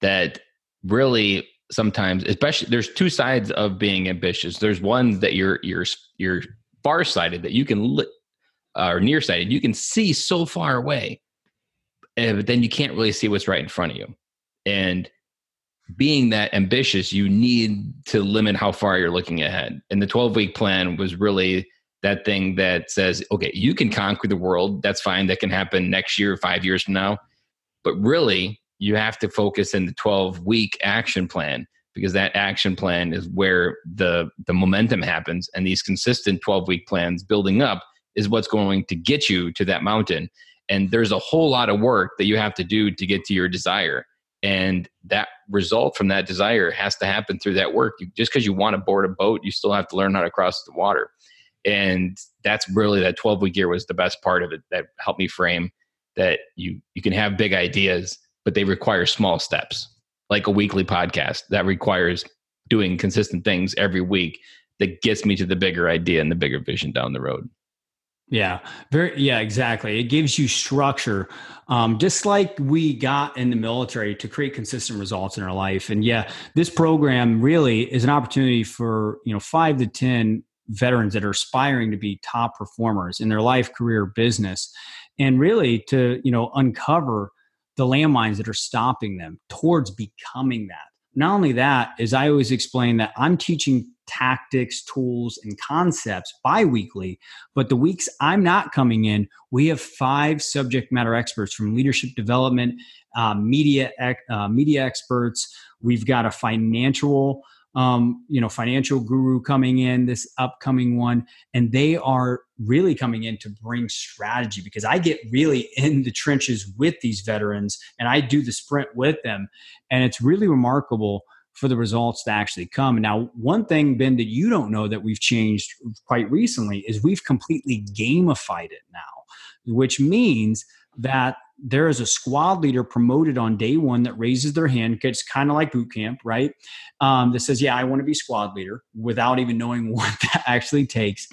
that really sometimes especially there's two sides of being ambitious. There's one that you're you're you're far sighted that you can li- uh, or nearsighted. You can see so far away uh, but then you can't really see what's right in front of you. And being that ambitious you need to limit how far you're looking ahead. And the 12 week plan was really that thing that says okay you can conquer the world. That's fine. That can happen next year five years from now but really you have to focus in the 12 week action plan because that action plan is where the the momentum happens. And these consistent 12 week plans building up is what's going to get you to that mountain. And there's a whole lot of work that you have to do to get to your desire. And that result from that desire has to happen through that work. You, just because you want to board a boat you still have to learn how to cross the water. And that's really that 12 week year was the best part of it that helped me frame that you you can have big ideas but they require small steps, like a weekly podcast that requires doing consistent things every week that gets me to the bigger idea and the bigger vision down the road. Yeah, very. Yeah, exactly. It gives you structure, um, just like we got in the military to create consistent results in our life. And yeah, this program really is an opportunity for you know five to ten veterans that are aspiring to be top performers in their life, career, business, and really to you know uncover the landmines that are stopping them towards becoming that. Not only that, is I always explain that I'm teaching tactics, tools, and concepts bi-weekly, but the weeks I'm not coming in, we have five subject matter experts from leadership development, uh, media, uh, media experts. We've got a financial um, you know, financial guru coming in this upcoming one, and they are really coming in to bring strategy because I get really in the trenches with these veterans and I do the sprint with them, and it's really remarkable for the results to actually come. Now, one thing, Ben, that you don't know that we've changed quite recently is we've completely gamified it now, which means that there is a squad leader promoted on day one that raises their hand. It's kind of like boot camp, right? Um, that says, "Yeah, I want to be squad leader," without even knowing what that actually takes.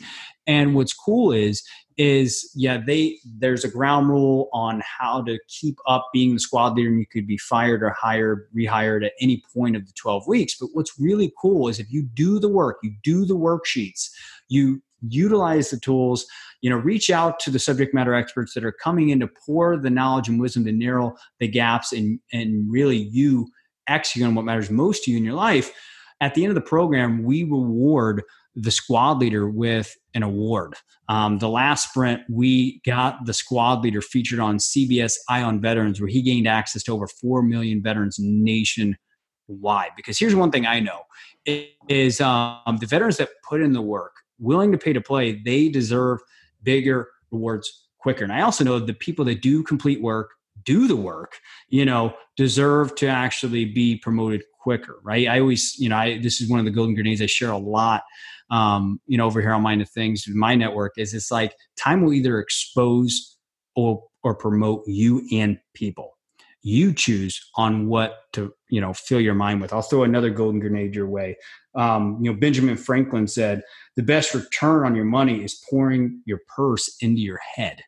And what's cool is is yeah they there's a ground rule on how to keep up being the squad leader and you could be fired or hired rehired at any point of the 12 weeks but what's really cool is if you do the work you do the worksheets you utilize the tools you know reach out to the subject matter experts that are coming in to pour the knowledge and wisdom to narrow the gaps and and really you execute on what matters most to you in your life at the end of the program we reward the squad leader with an award. Um, the last sprint, we got the squad leader featured on CBS Eye on Veterans, where he gained access to over 4 million veterans nationwide. Because here's one thing I know is um, the veterans that put in the work, willing to pay to play, they deserve bigger rewards quicker. And I also know the people that do complete work, do the work, you know, deserve to actually be promoted quicker, right? I always, you know, I, this is one of the golden grenades I share a lot um, you know, over here on Mind of Things, my network is it's like time will either expose or or promote you and people. You choose on what to, you know, fill your mind with. I'll throw another golden grenade your way. Um, you know, Benjamin Franklin said, the best return on your money is pouring your purse into your head,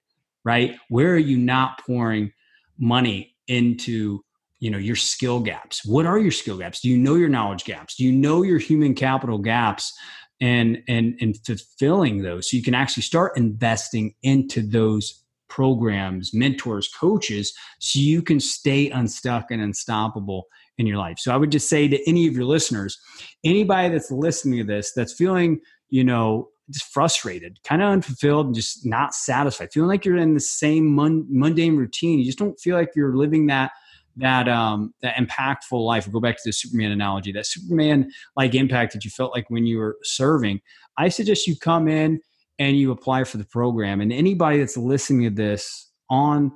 right? Where are you not pouring money into you know your skill gaps what are your skill gaps do you know your knowledge gaps do you know your human capital gaps and and and fulfilling those so you can actually start investing into those programs mentors coaches so you can stay unstuck and unstoppable in your life so i would just say to any of your listeners anybody that's listening to this that's feeling you know just frustrated kind of unfulfilled and just not satisfied feeling like you're in the same mundane routine you just don't feel like you're living that that um, that impactful life. We'll go back to the Superman analogy. That Superman like impact that you felt like when you were serving. I suggest you come in and you apply for the program. And anybody that's listening to this on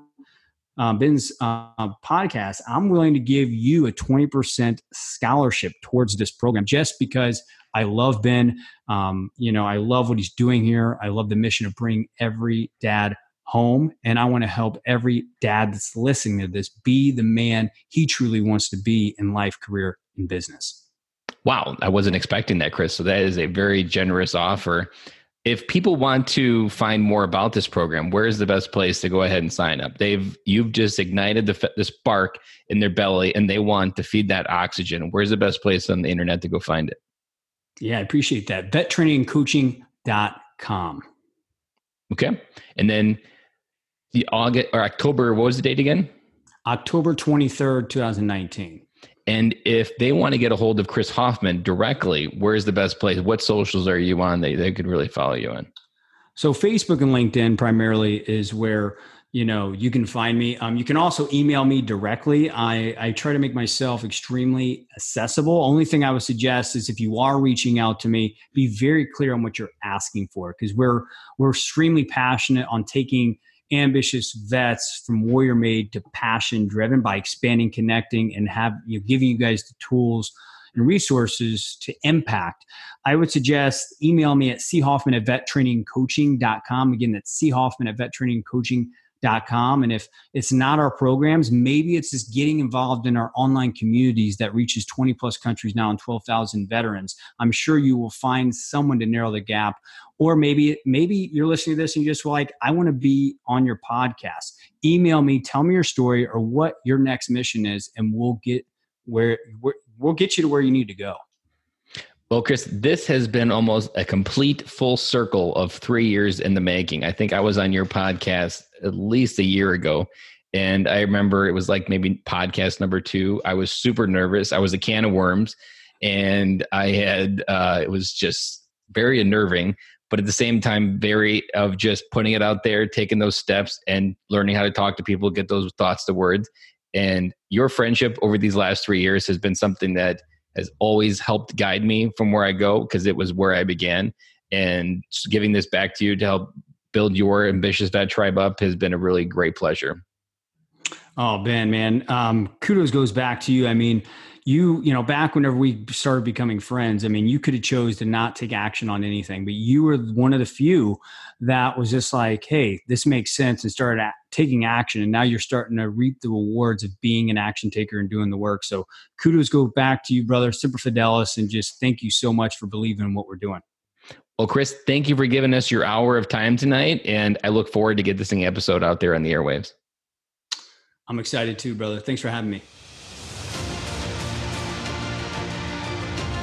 uh, Ben's uh, podcast, I'm willing to give you a 20% scholarship towards this program just because I love Ben. Um, you know, I love what he's doing here. I love the mission of bringing every dad home. And I want to help every dad that's listening to this be the man he truly wants to be in life, career, and business. Wow, I wasn't expecting that, Chris. So that is a very generous offer. If people want to find more about this program, where is the best place to go ahead and sign up? They've you've just ignited the, the spark in their belly, and they want to feed that oxygen. Where's the best place on the internet to go find it? Yeah, I appreciate that. Vettrainingcoaching.com. Okay, and then the August or October. What was the date again? October twenty third, two thousand nineteen. And if they want to get a hold of Chris Hoffmann directly, where's the best place? What socials are you on that they could really follow you on? So Facebook and LinkedIn primarily is where you know you can find me. Um, you can also email me directly. I, I try to make myself extremely accessible. Only thing I would suggest is if you are reaching out to me, be very clear on what you're asking for because we're we're extremely passionate on taking ambitious vets from warrior made to passion driven by expanding connecting and have you know, giving you guys the tools and resources to impact. I would suggest email me at choffman at vettrainingcoaching.com again that's choffman at vettrainingcoaching.com Com. And if it's not our programs, maybe it's just getting involved in our online communities that reaches 20 plus countries now and 12,000 veterans. I'm sure you will find someone to narrow the gap. Or maybe maybe you're listening to this and you're just like, I want to be on your podcast. Email me, tell me your story or what your next mission is, and we'll get where we'll get you to where you need to go. Well, Chris, this has been almost a complete full circle of three years in the making. I think I was on your podcast at least a year ago. And I remember it was like maybe podcast number two. I was super nervous. I was a can of worms. And I had, uh, it was just very unnerving, but at the same time, very of just putting it out there, taking those steps and learning how to talk to people, get those thoughts to words. And your friendship over these last three years has been something that has always helped guide me from where I go because it was where I began. And giving this back to you to help build your ambitious vet tribe up has been a really great pleasure. Oh, Ben, man, um, kudos goes back to you. I mean, you, you know, back whenever we started becoming friends, I mean, you could have chose to not take action on anything, but you were one of the few that was just like, hey, this makes sense, and started a- taking action. And now you're starting to reap the rewards of being an action taker and doing the work. So kudos go back to you, brother, Semper Fidelis, and just thank you so much for believing in what we're doing. Well, Chris, thank you for giving us your hour of time tonight, and I look forward to get this thing episode out there on the airwaves. I'm excited too, brother. Thanks for having me.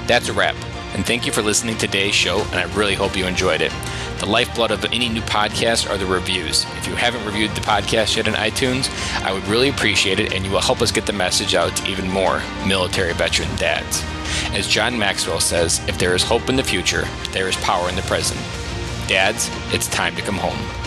That's a wrap. And thank you for listening to today's show, and I really hope you enjoyed it. The lifeblood of any new podcast are the reviews. If you haven't reviewed the podcast yet on iTunes, I would really appreciate it, and you will help us get the message out to even more military veteran dads. As John Maxwell says, if there is hope in the future, there is power in the present. Dads, it's time to come home.